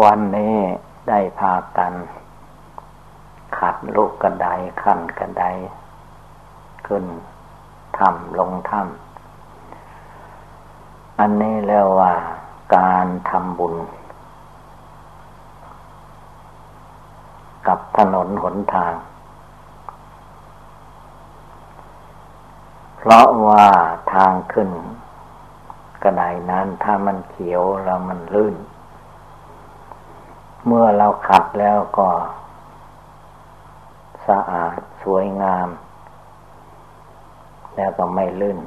วันนี้ได้พากัน ขัดลูกกระไดขันกระไดขึ้นถ้ำลงถ้ำอันนี้เรียกว่าการทำบุญ กับถนนหนทาง เพราะว่าทางขึ้นกระไดนั้นถ้ามันเขียวแล้วมันลื่น เมื่อเราขัดแล้วก็ สะอาดสวยงาม แล้วก็ไม่ลื่น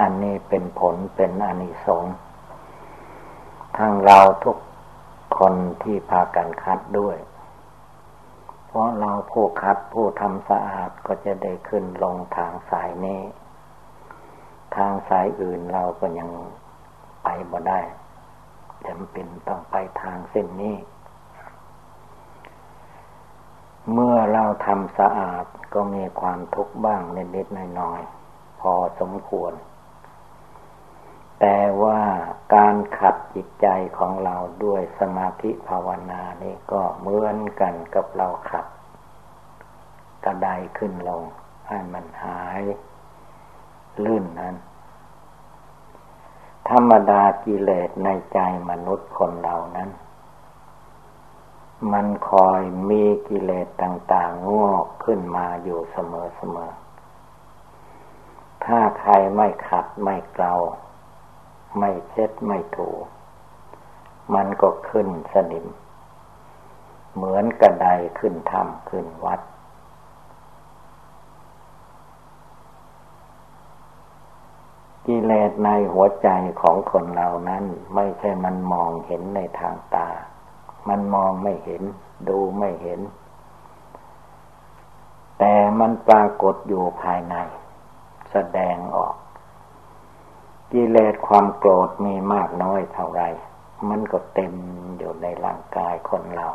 อันนี้เป็นผลเป็นอนิสงส์ทั้งเราทุกคนที่พากันคัดด้วย เพราะเราผู้คัดผู้ทำสะอาดก็จะได้ขึ้นลงทางสายนี้ ทางสายอื่นเราก็ยังไปบ่ได้ จำเป็นต้องไปทางเส้นนี้ เมื่อเราทำสะอาดก็มีความทุกข์บ้างเล็กๆน้อยๆพอสมควร แต่ว่าการขัดจิตใจของเราด้วยสมาธิภาวนานี่ก็เหมือนกันกับเราขัดกระไดขึ้นลง ให้มันหาย ลื่นนั้น รมดากิเลสในใจมนุษย์คนเรานั้น มันคอยมีกิเลสต่าง ๆ งอกขึ้นมาอยู่เสมอๆ ถ้าใครไม่ขัดไม่เกลาไม่เช็ดไม่ถู มันก็ขึ้นสนิม เหมือนกระไดขึ้นถ้ำขึ้นวัด กิเลสในหัวใจของคนเรานั้น ไม่ใช่มันมองเห็นในทางตา มันมองไม่เห็น ดูไม่เห็น แต่มันปรากฏอยู่ภายใน แสดงออก กิเลสความโกรธมีมากน้อยเท่าไร มันก็เต็มอยู่ในร่างกายคนเรา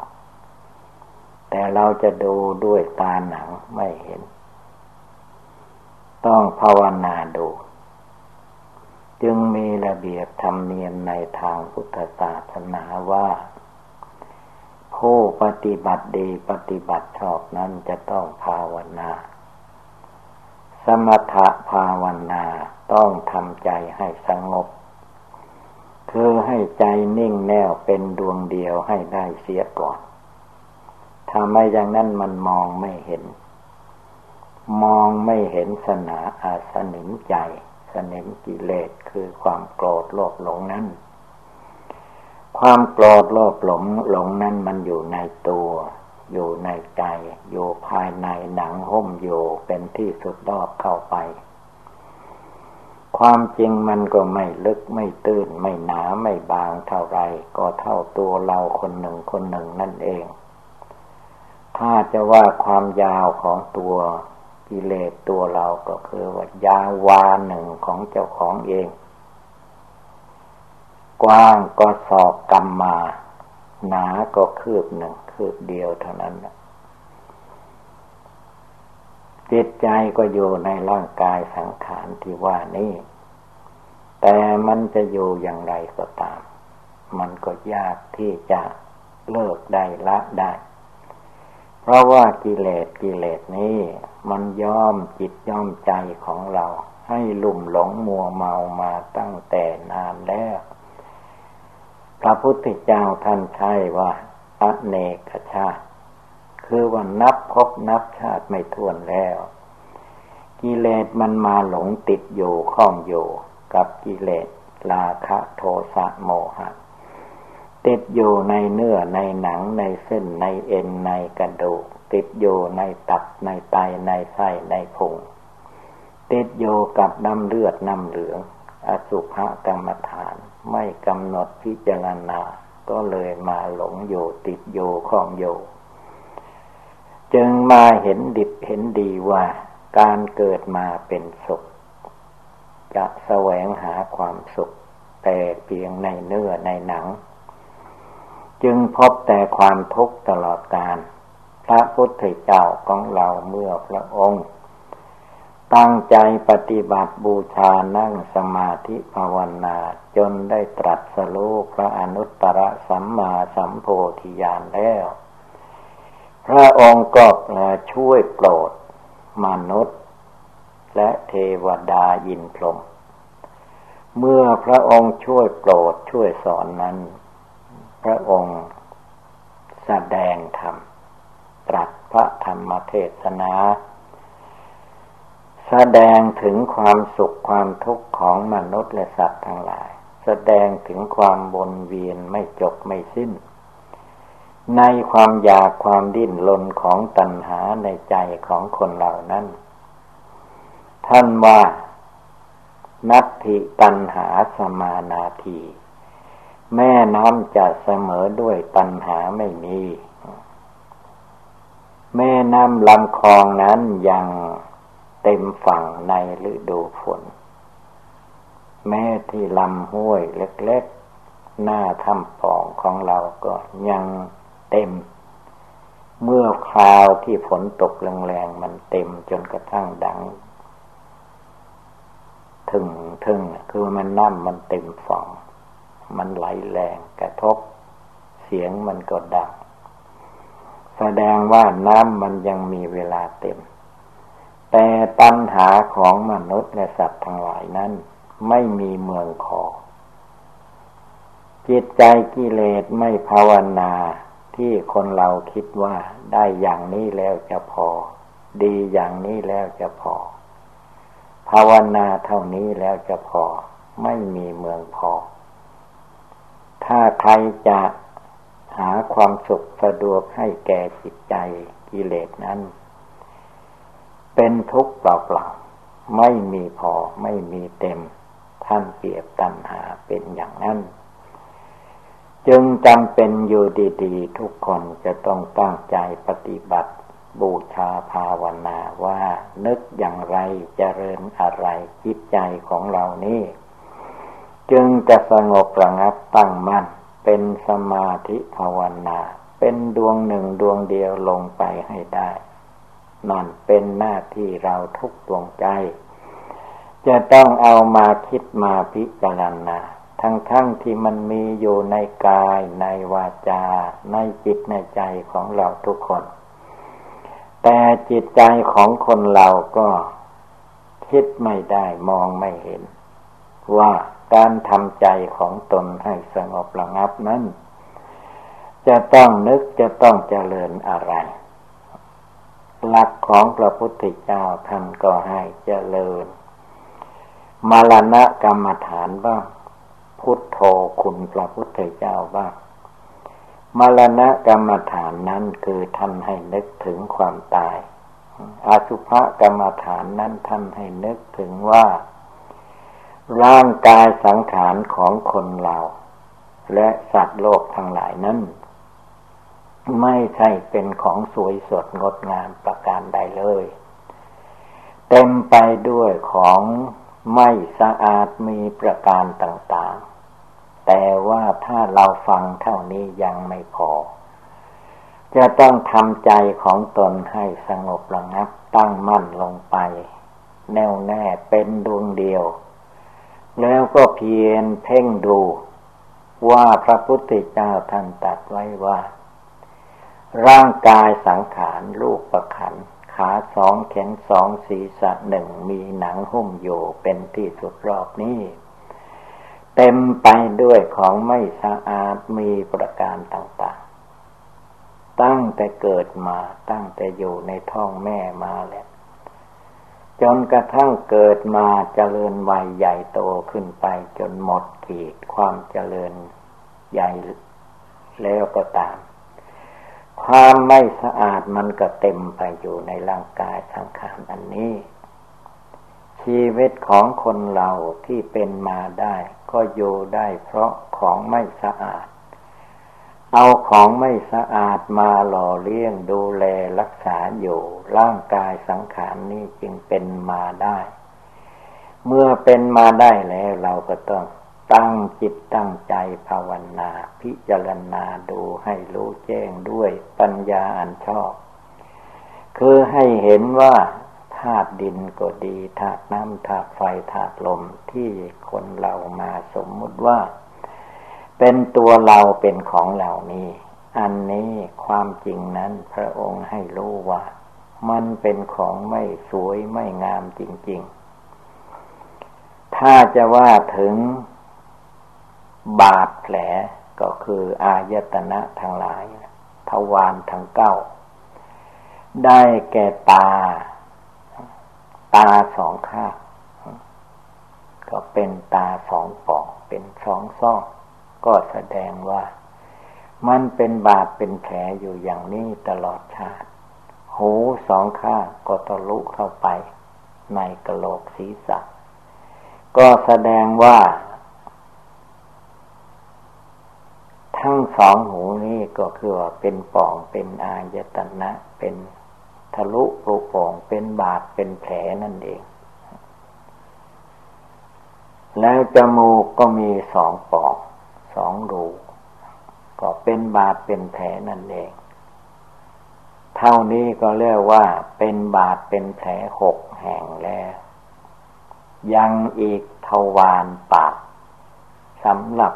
แต่เราจะดูด้วยตาหนังไม่เห็น ต้องภาวนาดู จึงมีระเบียบธรรมเนียมในทางพุทธศาสนาว่า ผู้ปฏิบัติดีปฏิบัติชอบนั้นจะต้องภาวนา สมถะภาวนาต้องทำใจให้สงบ คือให้ใจนิ่งแน่วเป็นดวงเดียวให้ได้เสียก่อน ถ้าไม่อย่างนั้นมันมองไม่เห็น มองไม่เห็นสนาอาสนิมใจ สนิมกิเลสคือความโกรธโลภหลงนั้น ความโกรธโลภหลงหลงนั้นมันอยู่ในตัว อยู่ในใจ อยู่ภายในหนังหุ้มอยู่เป็นที่สุดรอบเข้าไป ความจริงมันก็ไม่ลึกไม่ตื้นไม่หนาไม่บางเท่าไร ก็เท่าตัวเราคนหนึ่งคนหนึ่งนั่นเอง ถ้าจะว่าความยาวของตัว กิเลสตัวเราก็คือว่ายาวาหนึ่งของเจ้าของเอง กว้างก็สอบกรรมมา หนาก็คืบหนึ่งคืบเดียวเท่านั้นจิตใจก็อยู่ในร่างกายสังขารที่ว่านี้ แต่มันจะอยู่อย่างไรก็ตาม มันก็ยากที่จะเลิกได้ละได้ เพราะว่ากิเลสกิเลสนี้ มันย่อมจิตย่อมใจของเรา ให้ลุ่มหลงมัวเมามาตั้งแต่นานแล้ว พระพุทธเจ้าท่านใช้ว่าอเนกชาติ คือว่านับพบนับชาติไม่ทวนแล้ว กิเลสมันมาหลงติดอยู่ข้องอยู่กับกิเลสราคะโทสะโมหะ ติดอยู่ในเนื้อในหนังในเส้นในเอ็นในกระดูก ติดอยู่ในตับในไตในไส้ในพุงติดอยู่กับน้ำเลือดน้ำเหลือง อสุภกรรมฐานไม่กำหนดพิจารณา ก็เลยมาหลงอยู่ติดอยู่ข้องอยู่จึงมาเห็นดิบเห็นดีว่า การเกิดมาเป็นสุข จะแสวงหาความสุข แต่เพียงในเนื้อในหนัง จึงพบแต่ความทุกข์ตลอดกาล พระพุทธเจ้าของเราเมื่อพระองค์ ตั้งใจปฏิบัติบูชานั่งสมาธิภาวนา จนได้ตรัสรู้พระอนุตตรสัมมาสัมโพธิญาณแล้ว พระองค์ก็ช่วยโปรดมนุษย์ และเทวดายินพรมเมื่อพระองค์ช่วยโปรดช่วยสอนนั้น พระองค์แสดงธรรม ตรัสพระธรรมเทศนา แสดงถึงความสุขความทุกข์ของมนุษย์และสัตว์ทั้งหลาย แสดงถึงความวนเวียนไม่จบไม่สิ้น ในความอยากความดิ้นรนของตัณหาในใจของคนเหล่านั้น ท่านว่านัตถิตัณหาสมานาที แม่น้ำจะเสมอด้วยตัณหาไม่มี แม่น้ำลำคลองนั้นยังเต็มฝั่งในฤดูฝน แม้ที่ลำห้วยเล็กๆ หน้าถ้ำปองของเราก็ยังเต็ม เมื่อคราวที่ฝนตกแรงๆมันเต็มจนกระทั่งดัง ถึงถึงคือมันน้ำมันเต็มฝั่งมันไหลแรงกระทบ เสียงมันก็ดัง แสดงว่าน้ำมันยังมีเวลาเต็ม แต่ปัญหาของมนุษย์และสัตว์ทั้งหลายนั้น ไม่มีเมืองขอ จิตใจกิเลสไม่ภาวนาที่คนเราคิดว่าได้อย่างนี้แล้วจะพอ ดีอย่างนี้แล้วจะพอ ภาวนาเท่านี้แล้วจะพอ ไม่มีเมืองพอ ถ้าใครจะ หาความสุขสะดวกให้แก่จิตใจกิเลสนั้น เป็นทุกข์เปล่าๆไม่มีพอไม่มีเต็ม ท่านเปรียบตัณหาเป็นอย่างนั้น จึงจำเป็นอยู่ดีๆ ทุกคนจะต้องตั้งใจปฏิบัติ บูชาภาวนาว่า นึกอย่างไรจเจริญอะไรจิตใจของเรานี้จึงจะสงบระงับตั้งมั่น เป็นสมาธิภาวนา เป็นดวงหนึ่งดวงเดียวลงไปให้ได้นั่นเป็นหน้าที่เราทุกดวงใจ จะต้องเอามาคิดมาพิจารณาทั้งๆทที่มันมีอยู่ในกายในวาจา ในจิตในใจของเราทุกคน แต่จิตใจของคนเราก็คิดไม่ได้มองไม่เห็น ว่า การทำใจของตนให้สงบระงับนั้น จะต้องนึกจะต้องเจริญอะไร หลักของพระพุทธเจ้าท่านก็ให้เจริญมรณะกรรมฐานบ้าง พุทโธคุณพระพุทธเจ้าบ้างมรณะกรรมฐานนั้นคือท่านให้นึกถึงความตายอาสุภกรรมฐานนั้นท่านให้นึกถึงว่า ร่างกายสังขารของคนเรา และสัตว์โลกทั้งหลายนั้นไม่ใช่เป็นของสวยสดงดงามประการใดเลย เต็มไปด้วยของไม่สะอาดมีประการต่าง ๆ แต่ว่าถ้าเราฟังเท่านี้ยังไม่พอ จะต้องทำใจของตนให้สงบระงับตั้งมั่นลงไป แน่วแน่เป็นดวงเดียว แล้วก็เพียรเพ่งดู ว่าพระพุทธเจ้าท่านตัดไว้ว่า ร่างกายสังขารรูปประขัน ขาสองแขนสองศีรษะหนึ่งมีหนังหุ้มอยู่เป็นที่สุดรอบนี้เต็มไปด้วยของไม่สะอาดมีประการต่างๆ ตั้งแต่เกิดมาตั้งแต่อยู่ในท้องแม่มาแหละ จนกระทั่งเกิดมาเจริญวัยใหญ่โตขึ้นไปจนหมดขีดความเจริญใหญ่แล้วก็ตาม ความไม่สะอาดมันก็เต็มไปอยู่ในร่างกายสังขารอันนี้ ชีวิตของคนเราที่เป็นมาได้ ก็อยู่ได้เพราะของไม่สะอาด เอาของไม่สะอาดมาหล่อเลี้ยงดูแลรักษาอยู่ร่างกายสังขารนี้จึงเป็นมาได้ เมื่อเป็นมาได้แล้วเราก็ต้องตั้งจิตตั้งใจภาวนา พิจารณาดูให้รู้แจ้งด้วยปัญญาอันชอบ คือให้เห็นว่าธาตุดินก็ดีธาตุน้ำธาตุไฟธาตุลมที่คนเรามาสมมุติว่า เป็นตัวเราเป็นของเหล่านี้ อันนี้ความจริงนั้นพระองค์ให้รู้ว่า มันเป็นของไม่สวยไม่งามจริง ๆ ถ้าจะว่าถึงบาดแผลก็คืออายตนะทางหลายทวารทั้งเก้า ได้แก่ตา ตาสองข้างก็เป็นตาสองปอกเป็นสองซ่อง ก็แสดงว่า มันเป็นบาดเป็นแผลอยู่อย่างนี้ตลอดชาติ หูสองข้างก็ทะลุเข้าไป ในกระโหลกศีรษะ ก็แสดงว่า ทั้งสองหูนี้ก็คือว่าเป็นป่องเป็นอายตนะเป็นทะลุปลุป่องเป็นบาดเป็นแผลนั่นเอง แล้วจมูกก็มีสองปอง สองรูก็เป็นบาดเป็นแผลนั่นเอง เท่านี้ก็เรียกว่าเป็นบาดเป็นแผลหกแห่งแล้ว ยังอีกทวารปากสำหรับ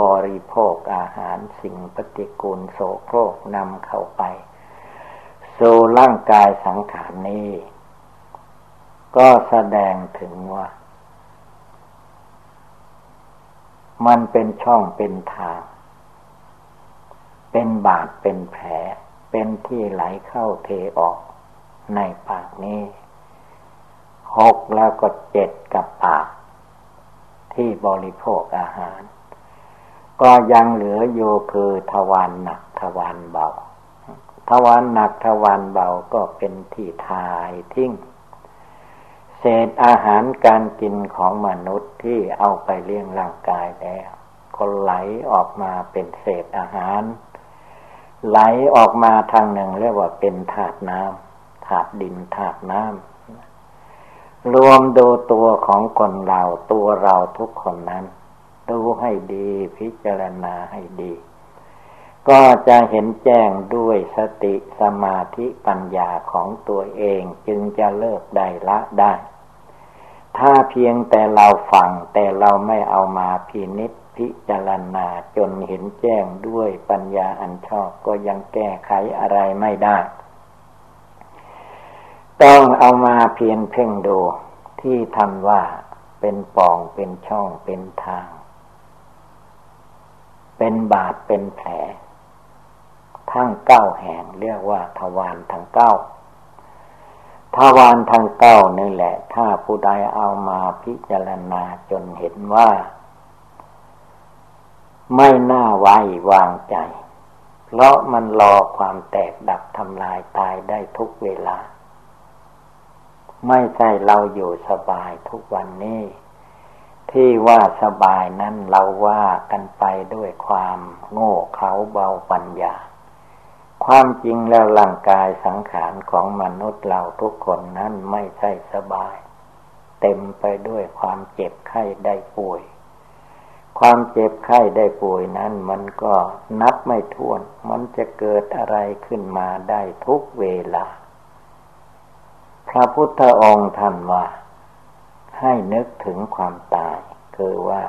บริโภคอาหารสิ่งปฏิกูลโสโครกนำเข้าไปสู่ร่างกายสังขารนี้ ก็แสดงถึงว่า มันเป็นช่องเป็นทาง เป็นบาดเป็นแผล เป็นที่ไหลเข้าเทออกในปากนี้หกแล้วก็เจ็ดกับปาก ที่บริโภคอาหาร ก็ยังเหลืออยู่คือทวารหนักทวารเบาทวารหนักทวารเบาก็เป็นที่ทายทิ้ง เศษอาหารการกินของมนุษย์ที่เอาไปเลี้ยงร่างกายแล้วก็ไหลออกมาเป็นเศษอาหาร ไหลออกมาทางหนึ่งเรียกว่าเป็นถาดน้ำถาดดินถาดน้ำรวมดูตัวของคนเราตัวเราทุกคนนั้น ดูให้ดีพิจารณาให้ดี ก็จะเห็นแจ้งด้วยสติสมาธิปัญญาของตัวเองจึงจะเลิกได้ละได้ ถ้าเพียงแต่เราฟังแต่เราไม่เอามาพินิษพิจารณาจนเห็นแจ้งด้วยปัญญาอันชอบก็ยังแก้ไขอะไรไม่ได้ ต้องเอามาเพียนเพ่งดูที่ทำว่าเป็นปองเป็นช่องเป็นทาง เป็นบาดเป็นแผล ทั้งเก้าแห่งเรียกว่าทวารทั้งเก้าทวารทั้งเก้านี่แหละ ถ้าผู้ใดเอามาพิจารณาจนเห็นว่า ไม่น่าไว้วางใจ เพราะมันรอความแตกดับทำลายตายได้ทุกเวลา ไม่ใช่เราอยู่สบายทุกวันนี้ที่ว่าสบายนั้นเราว่ากันไปด้วยความโง่เขาเบาปัญญา ความจริงแล้วร่างกายสังขารของมนุษย์เราทุกคนนั้นไม่ใช่สบาย เต็มไปด้วยความเจ็บไข้ได้ป่วย ความเจ็บไข้ได้ป่วยนั้นมันก็นับไม่ถ้วน มันจะเกิดอะไรขึ้นมาได้ทุกเวลา พระพุทธองค์ท่านว่าให้นึกถึงความตาย คือว่า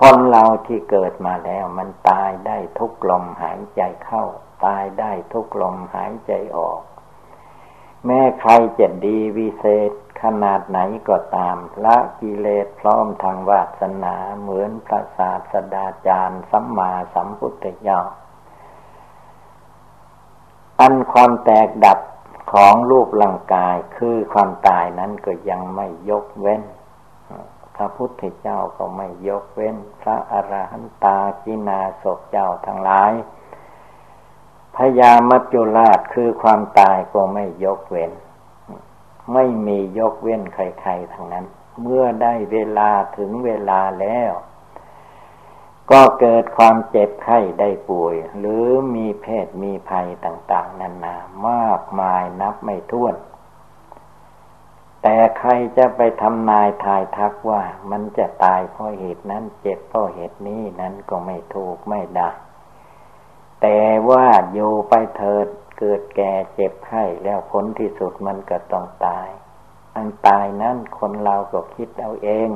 คนเราที่เกิดมาแล้วมันตายได้ทุกลมหายใจเข้า ตายได้ทุกลมหายใจออก แม้ใครจะดีวิเศษขนาดไหนก็ตามละกิเลสพร้อมทางวาสนาเหมือนพระศาสดาจารย์สัมมาสัมพุทธเจ้าอันความแตกดับของรูปร่างกายคือความตายนั้นก็ยังไม่ยกเว้น พระพุทธเจ้าก็ไม่ยกเว้น พระอรหันตากินาศกเจ้าทั้งหลายพญามัจจุราชคือความตายก็ไม่ยกเว้น ไม่มียกเว้นใครๆทั้งนั้น เมื่อได้เวลาถึงเวลาแล้ว ก็เกิดความเจ็บไข้ได้ป่วย หรือมีเพศมีภัยต่าง ๆ นานามากมายนับไม่ถ้วน แต่ใครจะไปทำนายทายทักว่า มันจะตายเพราะเหตุนั้นเจ็บเพราะเหตุนี้นั้นก็ไม่ถูกไม่ได้ แต่ว่าอยู่ไปเถิดเกิดแก่เจ็บไข้แล้วผลที่สุดมันก็ต้องตาย อันตายนั้นคนเราก็คิดเอาเอง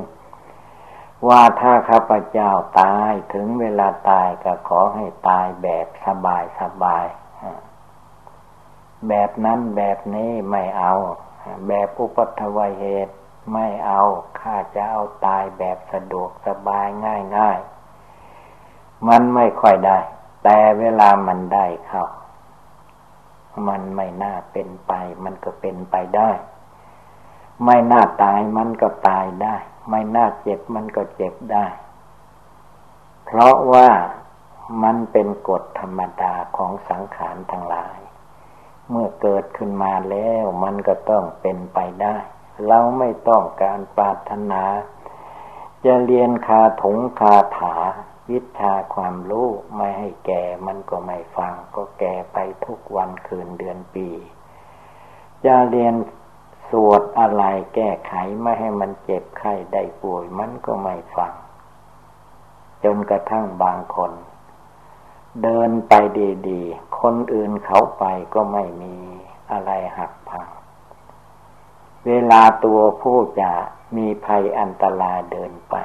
ว่าถ้าข้าพเจ้าตายถึงเวลาตายก็ขอให้ตายแบบสบายสบาย แบบนั้นแบบนี้ไม่เอา แบบอุปัตวัยเหตุไม่เอาข้าจะเอาตายแบบสะดวกสบายง่ายง่ายมันไม่ค่อยได้ แต่เวลามันได้เข้ามันไม่น่าเป็นไป มันก็เป็นไปได้ ไม่น่าตายมันก็ตายได้ ไม่น่าเจ็บมันก็เจ็บได้ เพราะว่ามันเป็นกฎธรรมดาของสังขารทั้งหลาย เมื่อเกิดขึ้นมาแล้วมันก็ต้องเป็นไปได้ เราไม่ต้องการปรารถนา จะเรียนคาถงคาถา วิชาความรู้ไม่ให้แก่มันก็ไม่ฟัง ก็แก่ไปทุกวันคืนเดือนปี จะเรียนสวดอะไรแก้ไขไม่ให้มันเจ็บไข้ได้ป่วยมันก็ไม่ฟัง จนกระทั่งบางคน เดินไปดีๆ คนอื่นเขาไปก็ไม่มีอะไรหักพัง เวลาตัวผู้จะมีภัยอันตรายเดินไป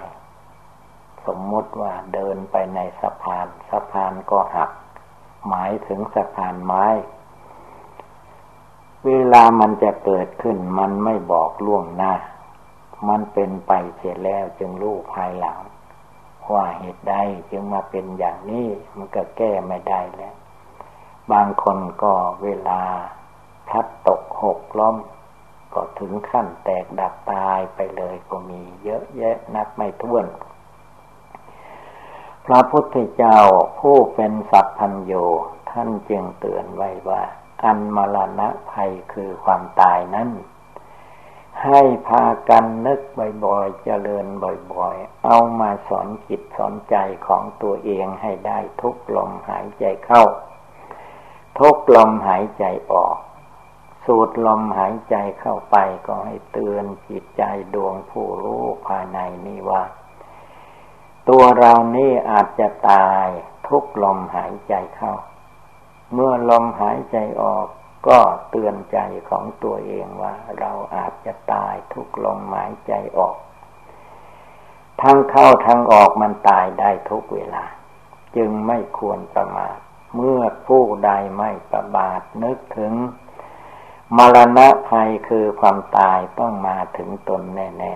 สมมติว่าเดินไปในสะพานสะพานก็หัก หมายถึงสะพานไม้ เวลามันจะเกิดขึ้นมันไม่บอกล่วงหน้า มันเป็นไปเสียแล้วจึงรู้ภายหลัง ว่าเหตุใดจึงมาเป็นอย่างนี้มันก็แก้ไม่ได้แล้ว บางคนก็เวลาพัดตกหกล้ม ก็ถึงขั้นแตกดับตายไปเลยก็มีเยอะแยะนับไม่ถ้วน พระพุทธเจ้าผู้เป็นสัพพัญโยท่านจึงเตือนไว้ว่า อันมรณะภัยคือความตายนั้น ให้พากันนึกบ่อยๆ เจริญบ่อยๆ เอามาสอนจิตสอนใจของตัวเองให้ได้ทุกลมหายใจเข้า ทุกลมหายใจออก สูดลมหายใจเข้าไปก็ให้เตือนจิตใจดวงผู้รู้ภายในนี้ว่า ตัวเรานี่อาจจะตายทุกลมหายใจเข้า เมื่อลมหายใจออก ก็เตือนใจของตัวเองว่า เราอาจจะตายทุกลมหายใจออก ทั้งเข้าทั้งออกมันตายได้ทุกเวลา จึงไม่ควรประมาทเมื่อผู้ใดไม่ประบาทนึกถึง มรณะภัยคือความตายต้องมาถึงตนแน่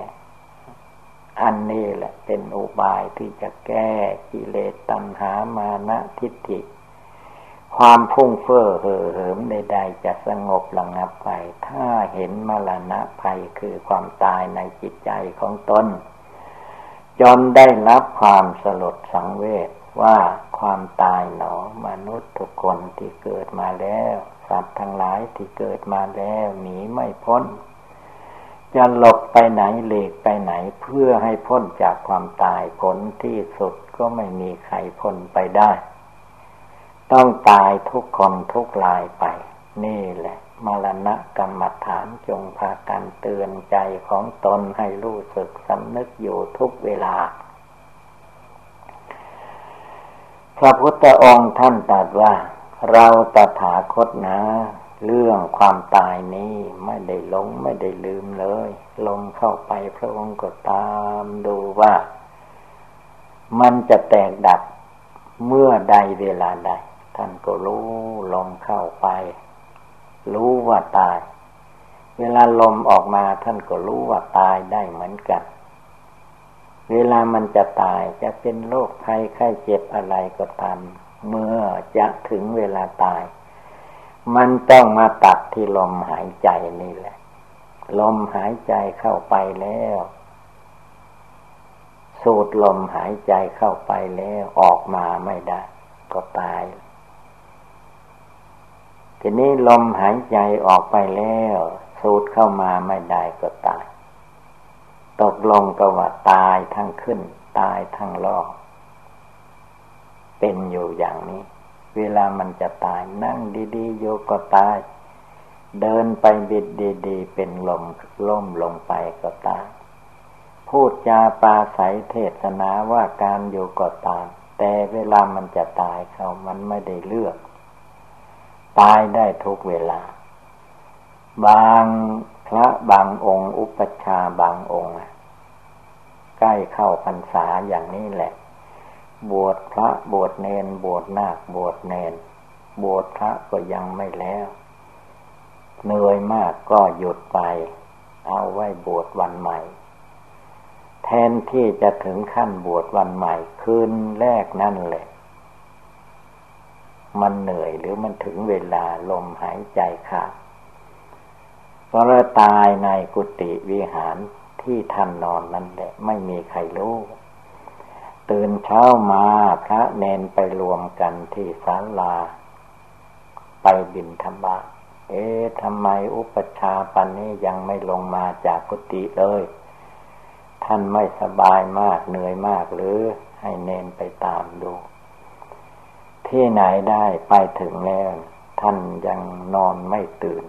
ๆ อันนี้แหละเป็นอุบายที่จะแก้กิเลสตัณหามานะทิฏฐิ ความพุ่งเฟ้อเห่อเหิมใดๆจะสงบระงับไป ถ้าเห็นมรณะภัยคือความตายในจิตใจของตนจนได้รับความสลดสังเวชว่าความตายหนอมนุษย์ทุกคนที่เกิดมาแล้ว สัตว์ทั้งหลายที่เกิดมาแล้วหนีไม่พ้น จะหลบไปไหนเลกไปไหนเพื่อให้พ้นจากความตายผลที่สุดก็ไม่มีใครพ้นไปได้ ต้องตายทุกคนทุกลายไป นี่แหละมรณะกรรมฐานจงพากันเตือนใจของตนให้รู้สึกสำนึกอยู่ทุกเวลา พระพุทธองค์ท่านตรัสว่า เราตถาคตนะ เรื่องความตายนี้ไม่ได้หลงไม่ได้ลืมเลย ลงเข้าไปพระองค์ก็ตามดูว่า มันจะแตกดับเมื่อใดเวลาใด ท่านก็รู้ลมเข้าไป รู้ว่าตาย เวลาลมออกมาท่านก็รู้ว่าตายได้เหมือนกัน เวลามันจะตายจะเป็นโรคภัยไข้เจ็บอะไรก็ตาม เมื่อจะถึงเวลาตาย มันต้องมาตัดที่ลมหายใจนี่แหละ ลมหายใจเข้าไปแล้วสูดลมหายใจเข้าไปแล้วออกมาไม่ได้ ก็ตาย ทีนี้ลมหายใจออกไปแล้ว สูดเข้ามาไม่ได้ก็ตาย ตกลงก็ว่าตายทั้งขึ้น ตายทั้งลองเป็นอยู่อย่างนี้ เวลามันจะตายนั่งดีๆโยก็ตาย เดินไปบิดดีๆ เป็นลมล่มลงไปก็ตาย พูดจาปาศัยเทศนาว่าการอยู่ก็ตามแต่เวลามันจะตายเขามันไม่ได้เลือก ตายได้ทุกเวลา บางพระบางองค์ อุปชาบางองค์ใกล้เข้าพรรษาอย่างนี้แหละ บวชพระบวชเนน บวชนาคบวชเนน บวชพระก็ยังไม่แล้วเหนื่อยมากก็หยุดไป เอาไว้บวชวันใหม่ แทนที่จะถึงขั้นบวชวันใหม่ คืนแรกนั่นแหละ มันเหนื่อยหรือมันถึงเวลาลมหายใจขาดก็เลยตายในกุฏิวิหารที่ท่านนอนนั่นแหละ ไม่มีใครรู้ ตื่นเช้ามาพระเนนไปรวมกันที่ศาลา ไปบินธรรมะ เอ๊ะทำไมอุปชาปันนี้ยังไม่ลงมาจากกุฏิเลย ท่านไม่สบายมากเหนื่อยมากหรือให้เนนไปตามดู ที่ไหนได้ไปถึงแล้ว ท่านยังนอนไม่ตื่น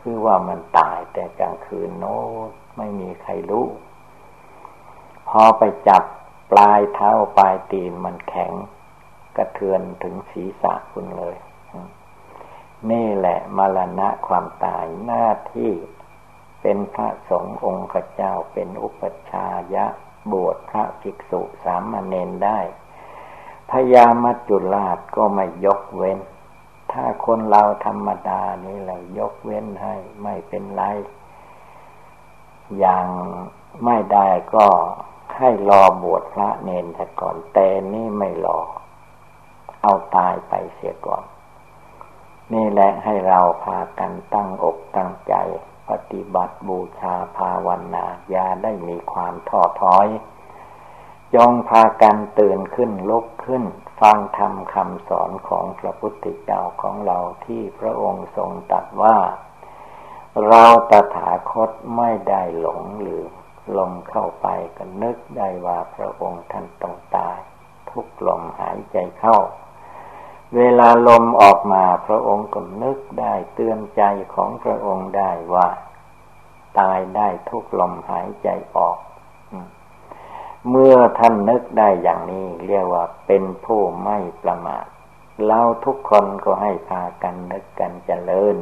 คือว่ามันตายแต่กลางคืนโน้ไม่มีใครรู้ พอไปจับปลายเท้าปลายตีนมันแข็ง กระเทือนถึงศีรษะคุณเลย นี่แหละมรณะความตายหน้าที่เป็นพระสงฆ์องค์เจ้าเป็นอุปชายะบวชพระภิกษุสามเณรได้ พญามัจจุราชก็ไม่ยกเว้น ถ้าคนเราธรรมดานี่แหละยกเว้นให้ไม่เป็นไร อย่างไม่ได้ก็ให้รอบวชพระเนนแต่ก่อนแต่นี่ไม่รอ เอาตายไปเสียก่อน นี่แหละให้เราพากันตั้งอกตั้งใจ ปฏิบัติบูชาภาวนาอย่าได้มีความท้อถอย จงพากันตื่นขึ้นลุกขึ้น ฟังธรรมคำสอนของพระพุทธเจ้าของเราที่พระองค์ทรงตรัสว่า เราตถาคตไม่ได้หลงหรือลมเข้าไปก็นึกได้ว่าพระองค์ท่านต้องตาย ทุกลมหายใจเข้า เวลาลมออกมาพระองค์ก็นึกได้เตือนใจของพระองค์ได้ว่า ตายได้ทุกลมหายใจออก เมื่อท่านนึกได้อย่างนี้ เรียกว่าเป็นผู้ไม่ประมาทเราทุกคนก็ให้พากันนึกกันเจริญ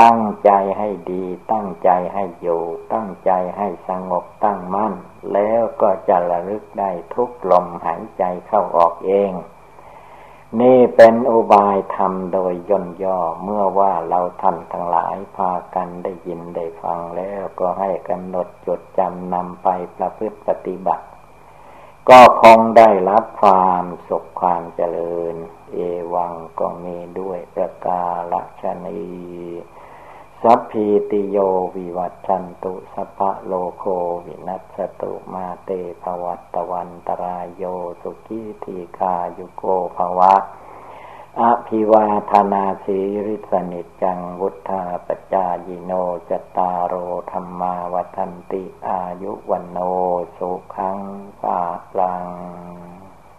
ตั้งใจให้ดี ตั้งใจให้อยู่ ตั้งใจให้สงบตั้งมั่น แล้วก็จะระลึกได้ทุกลมหายใจเข้าออกเอง นี่เป็นอุบายธรรมโดยย่นย่อเมื่อว่าเราท่านทั้งหลายพากันได้ยินได้ฟังแล้วก็ให้กำหนดจดจำนำไปประพฤติปฏิบัติ ก็คงได้รับความสุขความเจริญ เอวังก็มีด้วยประกาศชนี สัพพีติโยวิวัตชันตุสัพพะโลโควินัสตุมาเตภวัตตวันตรายโยสุขีทีคายุโกภวะ อภิวาธนาสีริสนิจังวุธาปจายิโนจตารโอธรรมาวัฒนติอายุวันโนสุขังปาลัง